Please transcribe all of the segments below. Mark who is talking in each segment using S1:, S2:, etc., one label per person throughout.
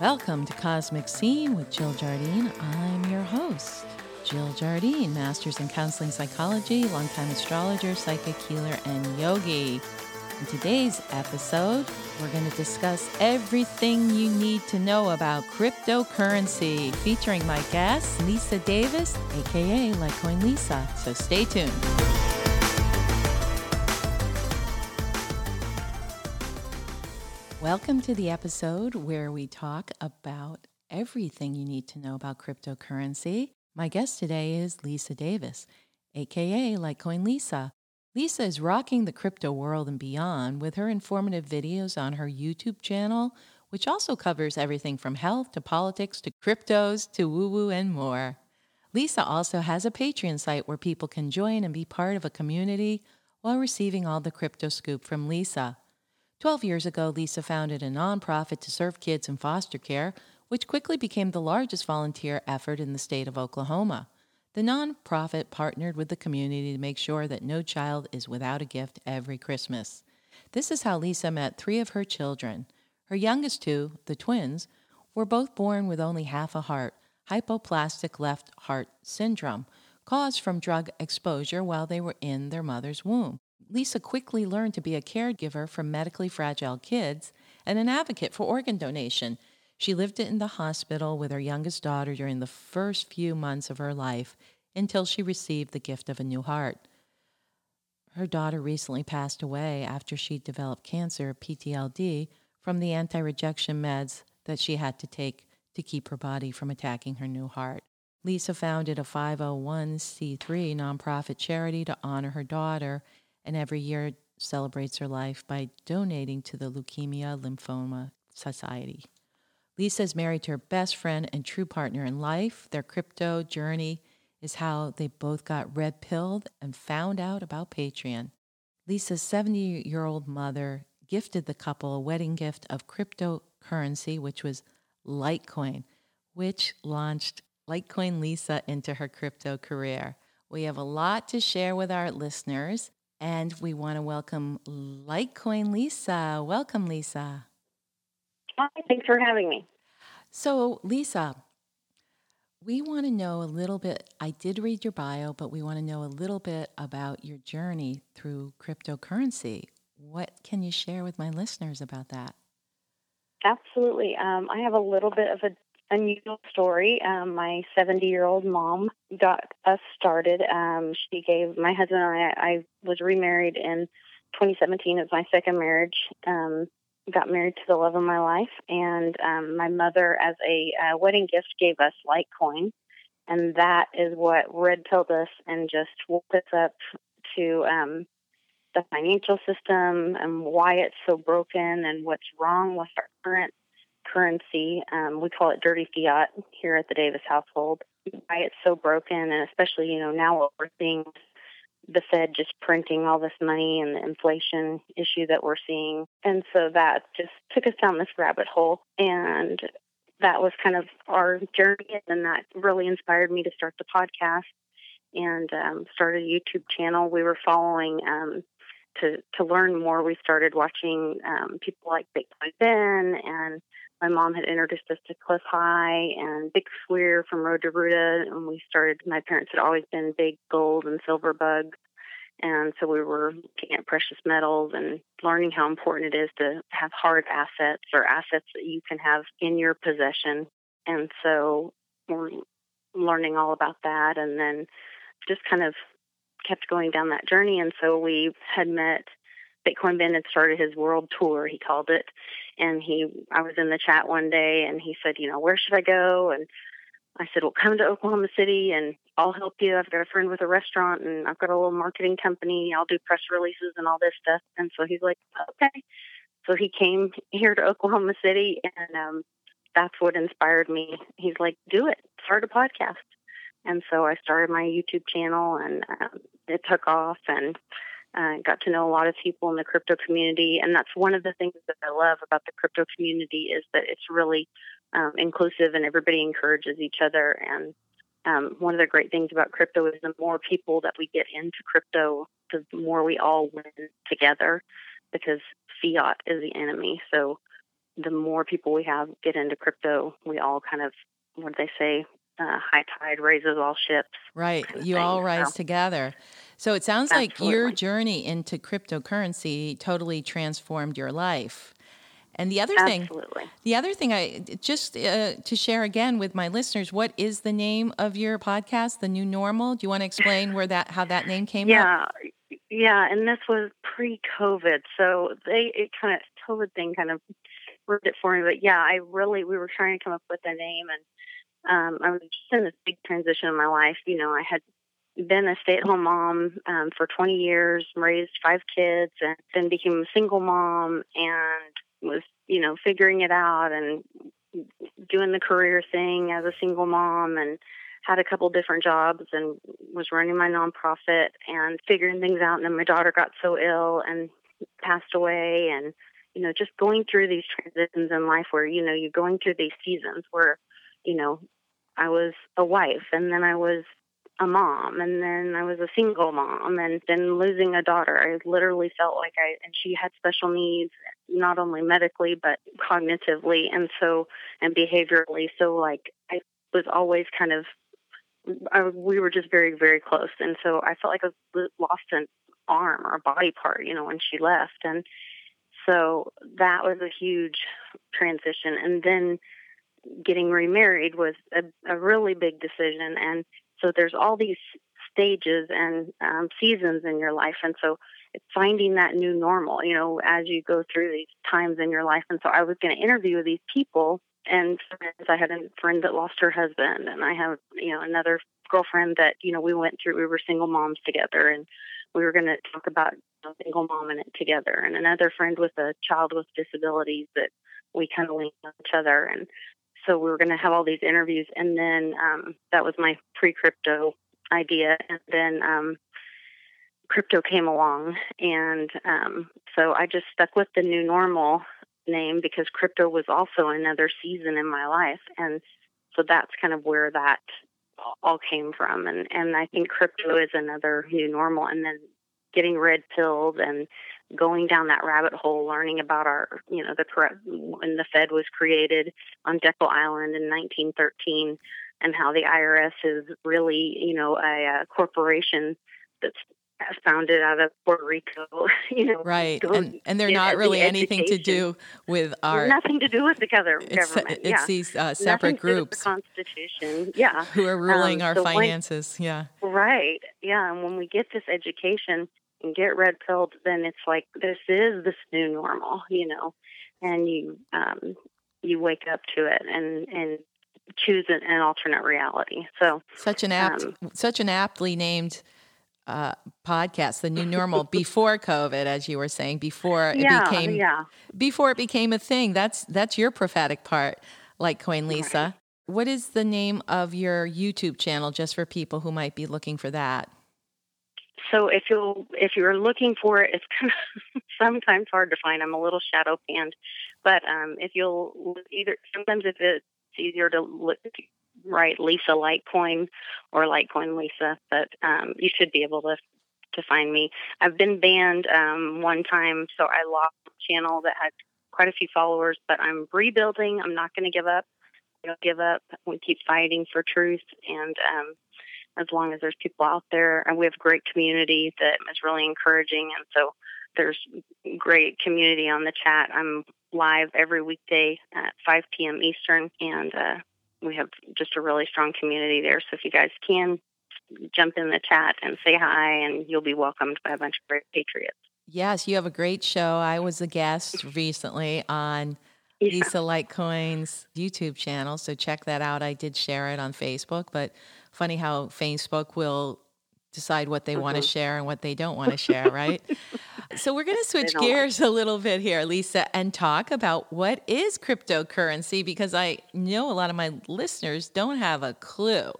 S1: Welcome to Cosmic Scene with Jill Jardine. I'm your host, Jill Jardine, Masters in Counseling Psychology, longtime astrologer, psychic healer, and yogi. In today's episode, we're going to discuss everything you need to know about cryptocurrency, featuring my guest, Lisa Davis, aka Litecoin Lisa. So stay tuned. Welcome to the episode where we talk about everything you need to know about cryptocurrency. My guest today is Lisa Davis, aka Litecoin Lisa. Lisa is rocking the crypto world and beyond with her informative videos on her YouTube channel, which also covers everything from health to politics to cryptos to woo woo and more. Lisa also has a Patreon site where people can join and be part of a community while receiving all the crypto scoop from Lisa. Twelve years ago, Lisa founded a nonprofit to serve kids in foster care, which quickly became the largest volunteer effort in the state of Oklahoma. The nonprofit partnered with the community to make sure that no child is without a gift every Christmas. This is how Lisa met three of her children. Her youngest two, the twins, were both born with only half a heart, hypoplastic left heart syndrome, caused from drug exposure while they were in their mother's womb. Lisa quickly learned to be a caregiver for medically fragile kids and an advocate for organ donation. She lived in the hospital with her youngest daughter during the first few months of her life until she received the gift of a new heart. Her daughter recently passed away after she developed cancer, PTLD, from the anti rejection meds that she had to take to keep her body from attacking her new heart. Lisa founded a 501c3 nonprofit charity to honor her daughter and every year celebrates her life by donating to the Leukemia Lymphoma Society. Lisa is married to her best friend and true partner in life. Their crypto journey is how they both got red pilled and found out about Patreon. Lisa's 70 year old mother gifted the couple a wedding gift of cryptocurrency, which was Litecoin, which launched Litecoin Lisa into her crypto career. We have a lot to share with our listeners, and we want to welcome Litecoin Lisa. Welcome, Lisa.
S2: Hi, thanks for having me.
S1: So, Lisa, we want to know a little bit. I did read your bio, but we want to know a little bit about your journey through cryptocurrency. What can you share with my listeners about that?
S2: Absolutely. Um, I have a little bit of a unusual story. Um, my 70 year old mom got us started. Um, she gave my husband and I, I was remarried in 2017. It was my second marriage. Um, got married to the love of my life, and um, my mother, as a uh, wedding gift, gave us Litecoin, and that is what red pilled us and just woke us up to um, the financial system and why it's so broken and what's wrong with our current currency. Um, we call it dirty fiat here at the Davis household. Why it's so broken, and especially you know now what we're seeing the Fed just printing all this money and the inflation issue that we're seeing. And so that just took us down this rabbit hole. And that was kind of our journey. And that really inspired me to start the podcast and um, start a YouTube channel. We were following um, to, to learn more. We started watching um, people like Bitcoin Ben and my mom had introduced us to Cliff High and Bix Weir from Road to Roota, and we started. My parents had always been big gold and silver bugs, and so we were looking at precious metals and learning how important it is to have hard assets or assets that you can have in your possession. And so we're learning all about that, and then just kind of kept going down that journey. And so we had met Bitcoin Ben had started his world tour, he called it. And he, I was in the chat one day and he said, you know, where should I go? And I said, well, come to Oklahoma City and I'll help you. I've got a friend with a restaurant and I've got a little marketing company. I'll do press releases and all this stuff. And so he's like, okay. So he came here to Oklahoma City and um, that's what inspired me. He's like, do it, start a podcast. And so I started my YouTube channel and um, it took off and uh, got to know a lot of people in the crypto community, and that's one of the things that I love about the crypto community is that it's really um, inclusive and everybody encourages each other. And um, one of the great things about crypto is the more people that we get into crypto, the more we all win together, because fiat is the enemy. So the more people we have get into crypto, we all kind of, what do they say? Uh, high tide raises all ships.
S1: Right. Kind of you thing. all rise so, together. So it sounds absolutely. like your journey into cryptocurrency totally transformed your life. And the other
S2: Absolutely.
S1: thing, the other thing, I just uh, to share again with my listeners, what is the name of your podcast, The New Normal? Do you want to explain where that how that name came
S2: yeah, up? Yeah, yeah, and this was pre-COVID, so they it kind of COVID thing kind of ruined it for me. But yeah, I really we were trying to come up with a name, and um, I was just in this big transition in my life. You know, I had been a stay-at-home mom um, for 20 years, raised five kids, and then became a single mom and was, you know, figuring it out and doing the career thing as a single mom and had a couple different jobs and was running my nonprofit and figuring things out. And then my daughter got so ill and passed away. And, you know, just going through these transitions in life where, you know, you're going through these seasons where, you know, I was a wife and then I was a mom and then I was a single mom and then losing a daughter. I literally felt like I and she had special needs not only medically but cognitively and so and behaviorally. So like I was always kind of I, we were just very very close and so I felt like I was uh, lost an arm or a body part, you know, when she left and so that was a huge transition and then getting remarried was a, a really big decision and so there's all these stages and um, seasons in your life, and so it's finding that new normal, you know, as you go through these times in your life. And so I was going to interview these people and friends. I had a friend that lost her husband, and I have, you know, another girlfriend that, you know, we went through. We were single moms together, and we were going to talk about you know, single mom in it together. And another friend with a child with disabilities that we kind of leaned on each other. And so we were going to have all these interviews, and then um, that was my pre-crypto idea, and then um, crypto came along, and um, so I just stuck with the new normal name because crypto was also another season in my life, and so that's kind of where that all came from, and and I think crypto is another new normal, and then getting red pilled and going down that rabbit hole, learning about our, you know, the correct when the Fed was created on Jekyll Island in 1913, and how the IRS is really, you know, a, a corporation that's founded out of Puerto Rico, you know.
S1: Right, and, and they're not really anything to do with our
S2: nothing to do with the
S1: it's,
S2: government.
S1: It's
S2: yeah.
S1: these uh, separate
S2: nothing
S1: groups,
S2: the Constitution, yeah,
S1: who are ruling
S2: um,
S1: our
S2: so
S1: finances.
S2: When,
S1: yeah,
S2: right, yeah. And when we get this education, and get red pilled, then it's like this is this new normal, you know, and you um, you wake up to it and and choose an, an alternate reality. So
S1: such an apt, um, such an aptly named uh, podcast, the new normal before COVID, as you were saying, before it
S2: yeah,
S1: became
S2: yeah.
S1: before it became a thing. That's that's your prophetic part, Litecoin Lisa. Right. What is the name of your YouTube channel, just for people who might be looking for that?
S2: So if you if you're looking for it, it's kind of sometimes hard to find. I'm a little shadow banned, but um, if you'll either sometimes if it's easier to look, write Lisa Litecoin or Litecoin Lisa, but um, you should be able to to find me. I've been banned um, one time, so I lost a channel that had quite a few followers, but I'm rebuilding. I'm not going to give up. I don't give up. We keep fighting for truth, and um, as long as there's people out there. And we have a great community that is really encouraging. And so there's great community on the chat. I'm live every weekday at 5 p.m. Eastern, and uh, we have just a really strong community there. So if you guys can jump in the chat and say hi, and you'll be welcomed by a bunch of great patriots.
S1: Yes, you have a great show. I was a guest recently on yeah. Lisa Litecoin's YouTube channel, so check that out. I did share it on Facebook, but funny how Facebook will decide what they mm-hmm. want to share and what they don't want to share, right? so we're going to switch gears a little bit here, Lisa, and talk about what is cryptocurrency because I know a lot of my listeners don't have a clue.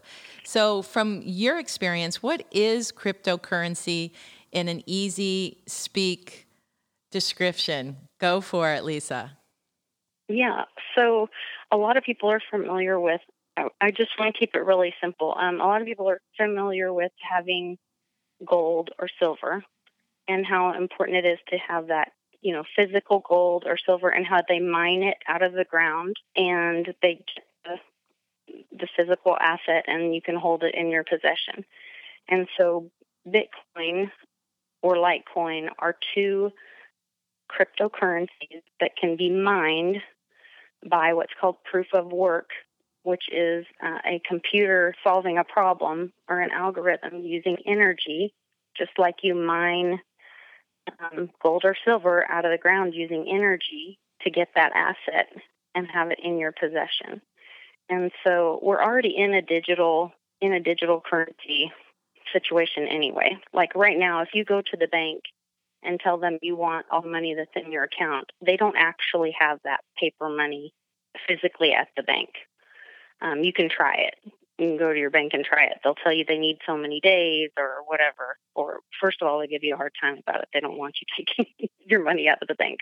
S1: So, from your experience, what is cryptocurrency in an easy speak description? Go for it, Lisa.
S2: Yeah. So, a lot of people are familiar with I just want to keep it really simple. Um, a lot of people are familiar with having gold or silver and how important it is to have that you know, physical gold or silver and how they mine it out of the ground and they get the, the physical asset and you can hold it in your possession. And so Bitcoin or Litecoin are two cryptocurrencies that can be mined by what's called proof of work, which is uh, a computer solving a problem or an algorithm using energy, just like you mine um, gold or silver out of the ground using energy to get that asset and have it in your possession. And so we're already in a digital in a digital currency situation anyway. Like right now, if you go to the bank and tell them you want all the money that's in your account, they don't actually have that paper money physically at the bank. Um, you can try it. You can go to your bank and try it. They'll tell you they need so many days or whatever. Or first of all, they give you a hard time about it. They don't want you taking your money out of the bank,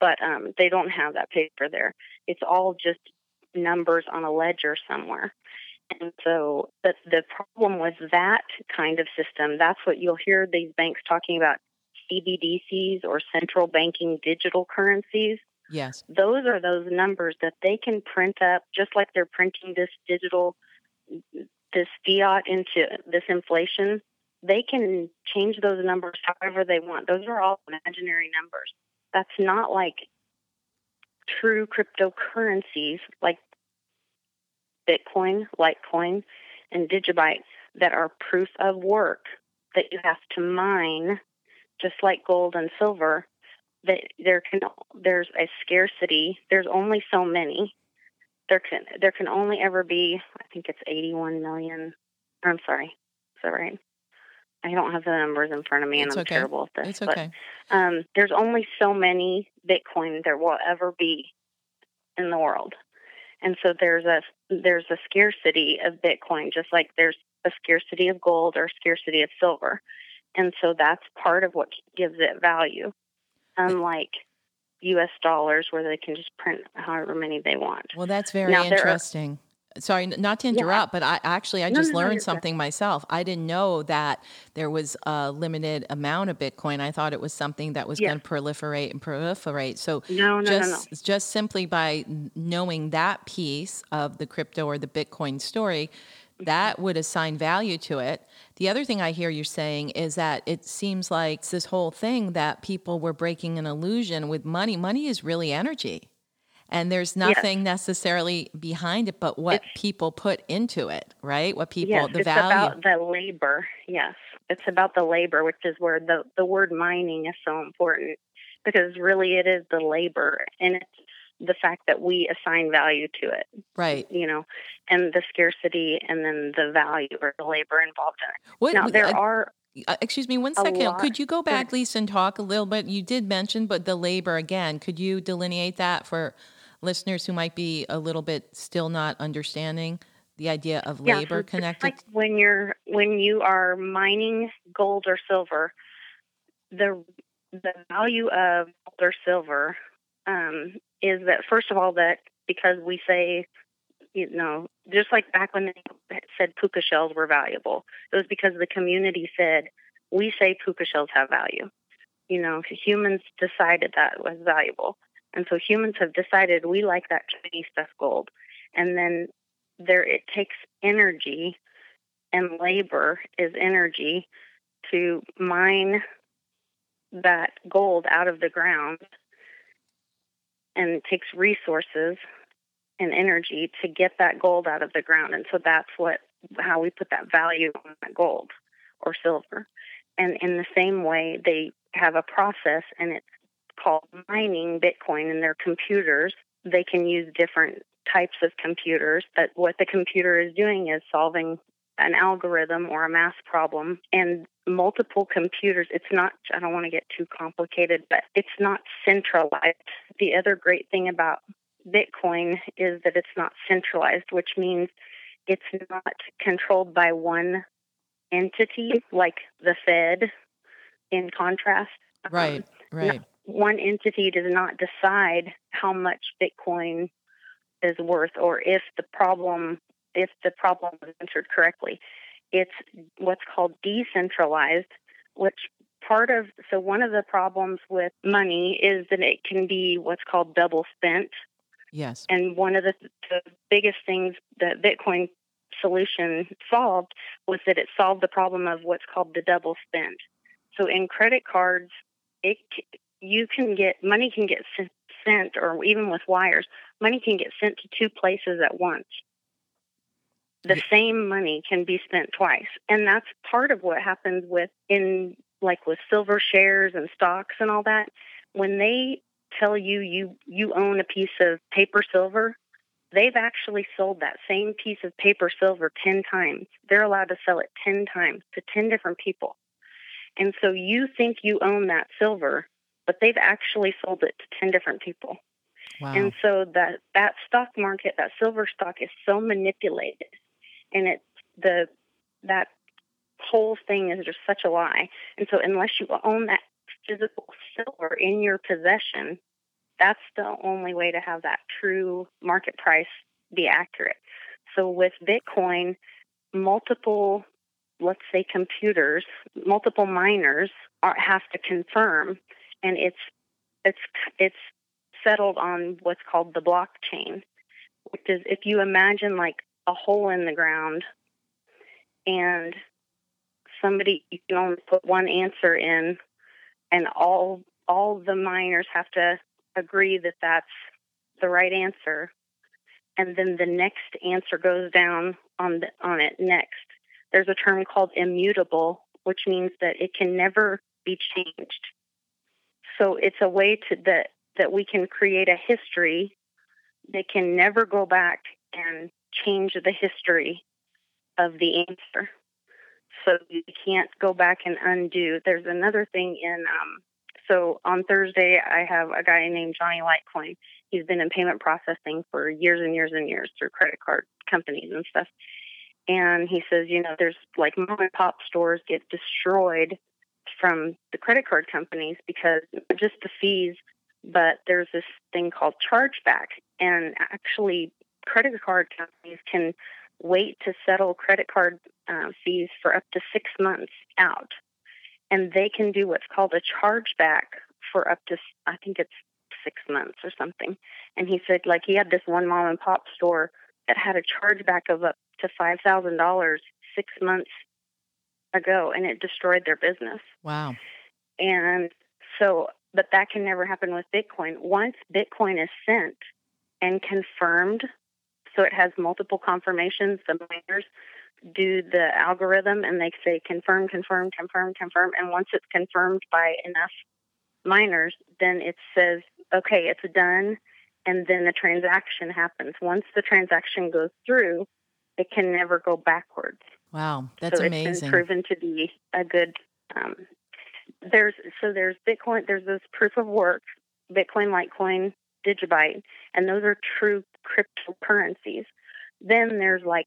S2: but um, they don't have that paper there. It's all just numbers on a ledger somewhere. And so the, the problem with that kind of system, that's what you'll hear these banks talking about CBDCs or central banking digital currencies.
S1: Yes.
S2: Those are those numbers that they can print up just like they're printing this digital this fiat into this inflation. They can change those numbers however they want. Those are all imaginary numbers. That's not like true cryptocurrencies like Bitcoin, Litecoin, and Digibyte that are proof of work that you have to mine, just like gold and silver. That there can there's a scarcity. There's only so many. There can there can only ever be. I think it's 81 million. I'm sorry. Is that right? I don't have the numbers in front of me,
S1: it's
S2: and I'm
S1: okay.
S2: terrible at this.
S1: It's okay.
S2: But, um, there's only so many Bitcoin there will ever be in the world and so there's a there's a scarcity of bitcoin just like there's a scarcity of gold or scarcity of silver and so that's part of what gives it value unlike us dollars where they can just print however many they want.
S1: Well that's very
S2: Now, there are-
S1: interesting. Sorry not to interrupt but i actually i
S2: No,
S1: just
S2: no, no,
S1: learned
S2: good.
S1: something myself. I didn't know that there was a limited amount of bitcoin. I thought it was something that was
S2: Yes.
S1: going to proliferate and proliferate. So
S2: no no
S1: just
S2: no no.
S1: just simply by knowing that piece of the crypto or the bitcoin story that would assign value to it. The other thing i hear you saying is that it seems like it's this whole thing that people were breaking an illusion with money money is really energy. And there's nothing necessarily behind it but what people put into it right? What people
S2: yes
S1: the
S2: it's
S1: value.
S2: about the labor. Yes it's about the labor which is where the the word mining is so important because really it is the labor and it's the fact that we assign value to it
S1: right
S2: you know, and the scarcity and then the value or the labor involved in it.
S1: what
S2: Now, there
S1: uh,
S2: are,
S1: Uh, excuse me one second.
S2: lot-
S1: Could you go back, Lisa, and talk a little bit? You did mention, but the labor again. Could you delineate that for listeners who might be a little bit still not understanding the idea of
S2: yeah, so
S1: labor connected?
S2: like when you're, when you are mining gold or silver, the, the value of gold or silver um, is that, first of all, that because we say, you know, just like back when they said puka shells were valuable, it was because the community said, we say puka shells have value. You know, humans decided that was valuable. And so humans have decided we like that Chinese stuff gold. And then there it takes energy and labor is energy to mine that gold out of the ground and it takes resources and energy to get that gold out of the ground. And so that's what how we put that value on that gold or silver. And in the same way they have a process and it's called mining bitcoin in their computers. They can use different types of computers but what the computer is doing is solving an algorithm or a math problem and multiple computers it's not i don't want to get too complicated but it's not centralized the other great thing about bitcoin is that it's not centralized which means it's not controlled by one entity like the fed in contrast Um,
S1: right, right.
S2: one entity does not decide how much bitcoin is worth or if the problem if the problem was answered correctly it's what's called decentralized which part of so one of the problems with money is that it can be what's called double spent.
S1: Yes.
S2: And one of the, the biggest things that Bitcoin solution solved was that it solved the problem of what's called the double spend. So in credit cards, it you can get money can get sent, or even with wires, money can get sent to two places at once. The same money can be spent twice, and that's part of what happens with in like with silver shares and stocks and all that. When they tell you you you own a piece of paper silver, they've actually sold that same piece of paper silver 10 times. They're allowed to sell it 10 times to 10 different people. And so you think you own that silver, but they've actually sold it to 10 different people.
S1: Wow.
S2: And so that that stock market, that silver stock is so manipulated and it's the that whole thing is just such a lie. And so unless you own that physical silver in your possession, that's the only way to have that true market price be accurate. So with Bitcoin, multiple let's say computers, multiple miners are, have to confirm, and it's it's it's settled on what's called the blockchain, which is if you imagine like a hole in the ground, and somebody you can only put one answer in, and all all the miners have to agree that that's the right answer, and then the next answer goes down on the on it next there's a term called immutable, which means that it can never be changed. So it's a way to that that we can create a history that can never go back and change the history of the answer. So you can't go back and undo. There's another thing in um, so on Thursday I have a guy named Johnny Litecoin. He's been in payment processing for years and years and years through credit card companies and stuff and he says, you know, there's like mom and pop stores get destroyed from the credit card companies because just the fees, but there's this thing called chargeback. And actually, credit card companies can wait to settle credit card uh, fees for up to six months out. And they can do what's called a chargeback for up to, I think it's six months or something. And he said, like, he had this one mom and pop store that had a chargeback of up to $5,000 six months ago and it destroyed their business.
S1: Wow.
S2: And so, but that can never happen with Bitcoin. Once Bitcoin is sent and confirmed, so it has multiple confirmations, the miners do the algorithm and they say confirm, confirm, confirm, confirm. And once it's confirmed by enough miners, then it says, okay, it's done. And then the transaction happens. Once the transaction goes through, it can never go backwards.
S1: Wow, that's
S2: so
S1: amazing.
S2: It's been proven to be a good. Um, there's so there's Bitcoin. There's this proof of work, Bitcoin, Litecoin, Digibyte, and those are true cryptocurrencies. Then there's like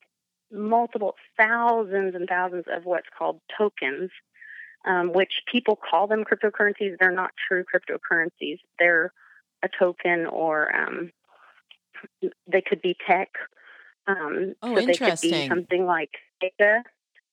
S2: multiple thousands and thousands of what's called tokens, um, which people call them cryptocurrencies. They're not true cryptocurrencies. They're a token, or um, they could be tech
S1: um, oh, so interesting.
S2: They could be something like data,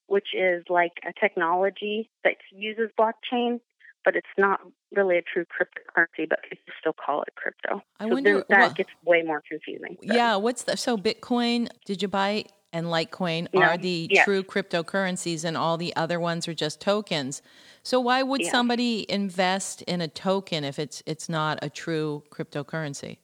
S2: which is like a technology that uses blockchain, but it's not really a true cryptocurrency, but people still call it crypto.
S1: I so wonder
S2: that
S1: well,
S2: gets way more confusing.
S1: But. Yeah, what's the so Bitcoin, Digibyte, and Litecoin no, are the yes. true cryptocurrencies, and all the other ones are just tokens. So why would yeah. somebody invest in a token if it's it's not a true cryptocurrency?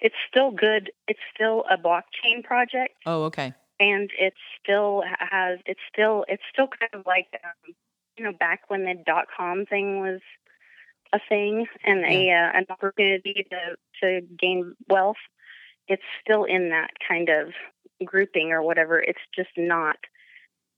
S2: it's still good. It's still a blockchain project.
S1: Oh, okay.
S2: And it still has. It's still. It's still kind of like, um, you know, back when the dot com thing was a thing and a uh, an opportunity to to gain wealth. It's still in that kind of grouping or whatever. It's just not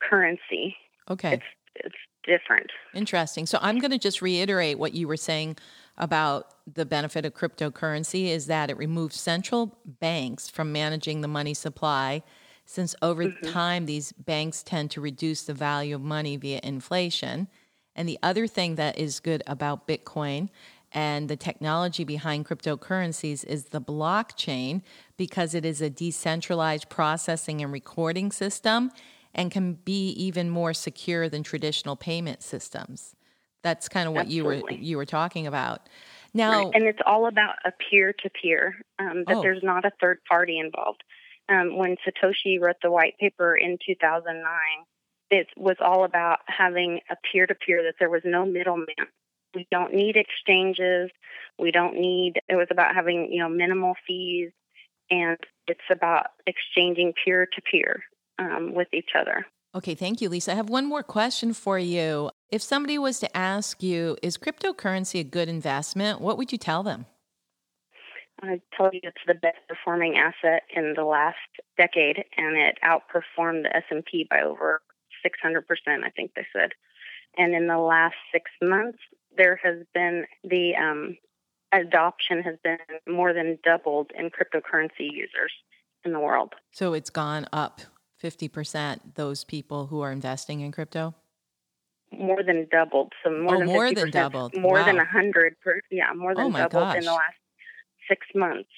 S2: currency.
S1: Okay.
S2: It's it's different.
S1: Interesting. So I'm going to just reiterate what you were saying about the benefit of cryptocurrency is that it removes central banks from managing the money supply since over mm-hmm. time these banks tend to reduce the value of money via inflation. And the other thing that is good about Bitcoin and the technology behind cryptocurrencies is the blockchain because it is a decentralized processing and recording system and can be even more secure than traditional payment systems. That's kind of what
S2: Absolutely.
S1: you were you were talking about. Now,
S2: right. and it's all about a peer to peer. That
S1: Oh.
S2: there's not a third party involved. Um, when Satoshi wrote the white paper in 2009, it was all about having a peer to peer. That there was no middleman. We don't need exchanges. We don't need. It was about having you know minimal fees, and it's about exchanging peer to peer with each other.
S1: Okay, thank you, Lisa. I have one more question for you. If somebody was to ask you, is cryptocurrency a good investment? What would you tell them?
S2: I tell you, it's the best performing asset in the last decade, and it outperformed the S and P by over 600 percent. I think they said. And in the last six months, there has been the um, adoption has been more than doubled in cryptocurrency users in the world.
S1: So it's gone up 50%, those people who are investing in crypto?
S2: More than doubled. So more
S1: Oh,
S2: than
S1: more
S2: 50%,
S1: than doubled.
S2: More than a hundred. Yeah, more than
S1: Oh
S2: doubled in the last six months.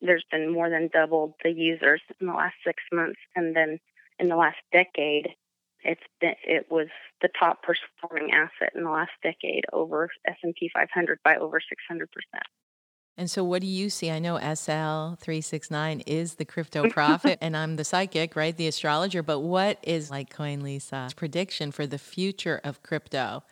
S2: There's been more than doubled the users in the last six months, and then in the last decade, it's been, it was the top performing asset in the last decade over S and P 500 by over 600 percent.
S1: And so, what do you see? I know SL369 is the crypto prophet, and I'm the psychic, right? The astrologer. But what is Litecoin Lisa's prediction for the future of crypto?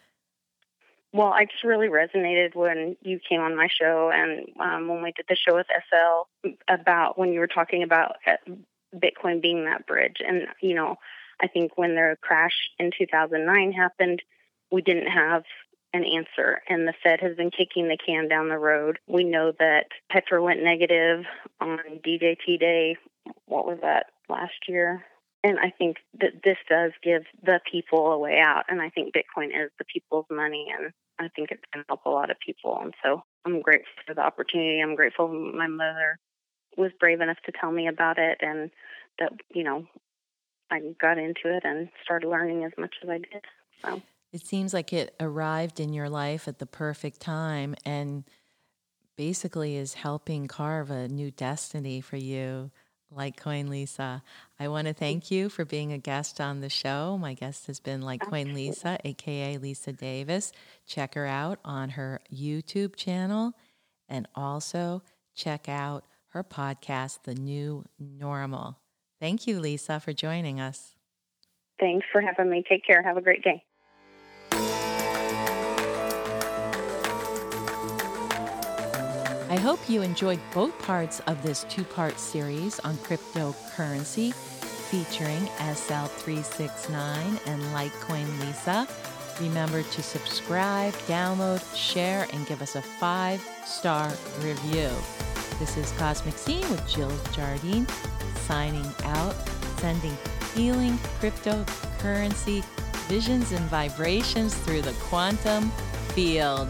S2: Well, I just really resonated when you came on my show and um, when we did the show with SL about when you were talking about uh, Bitcoin being that bridge. And, you know, I think when the crash in 2009 happened, we didn't have an answer, and the Fed has been kicking the can down the road. We know that Petra went negative on DJT Day. What was that last year? And I think that this does give the people a way out. And I think Bitcoin is the people's money. And I think it's going to help a lot of people. And so I'm grateful for the opportunity. I'm grateful my mother was brave enough to tell me about it and that, you know, I got into it and started learning as much as I did. So
S1: It seems like it arrived in your life at the perfect time and basically is helping carve a new destiny for you, Litecoin Lisa. I want to thank you for being a guest on the show. My guest has been Litecoin Lisa, aka Lisa Davis. Check her out on her YouTube channel and also check out her podcast, The New Normal. Thank you, Lisa, for joining us.
S2: thanks for having me. Take care. Have a great day.
S1: I hope you enjoyed both parts of this two part series on cryptocurrency featuring SL369 and Litecoin Lisa. Remember to subscribe, download, share, and give us a five star review. This is Cosmic Scene with Jill Jardine signing out, sending healing cryptocurrency visions and vibrations through the quantum field.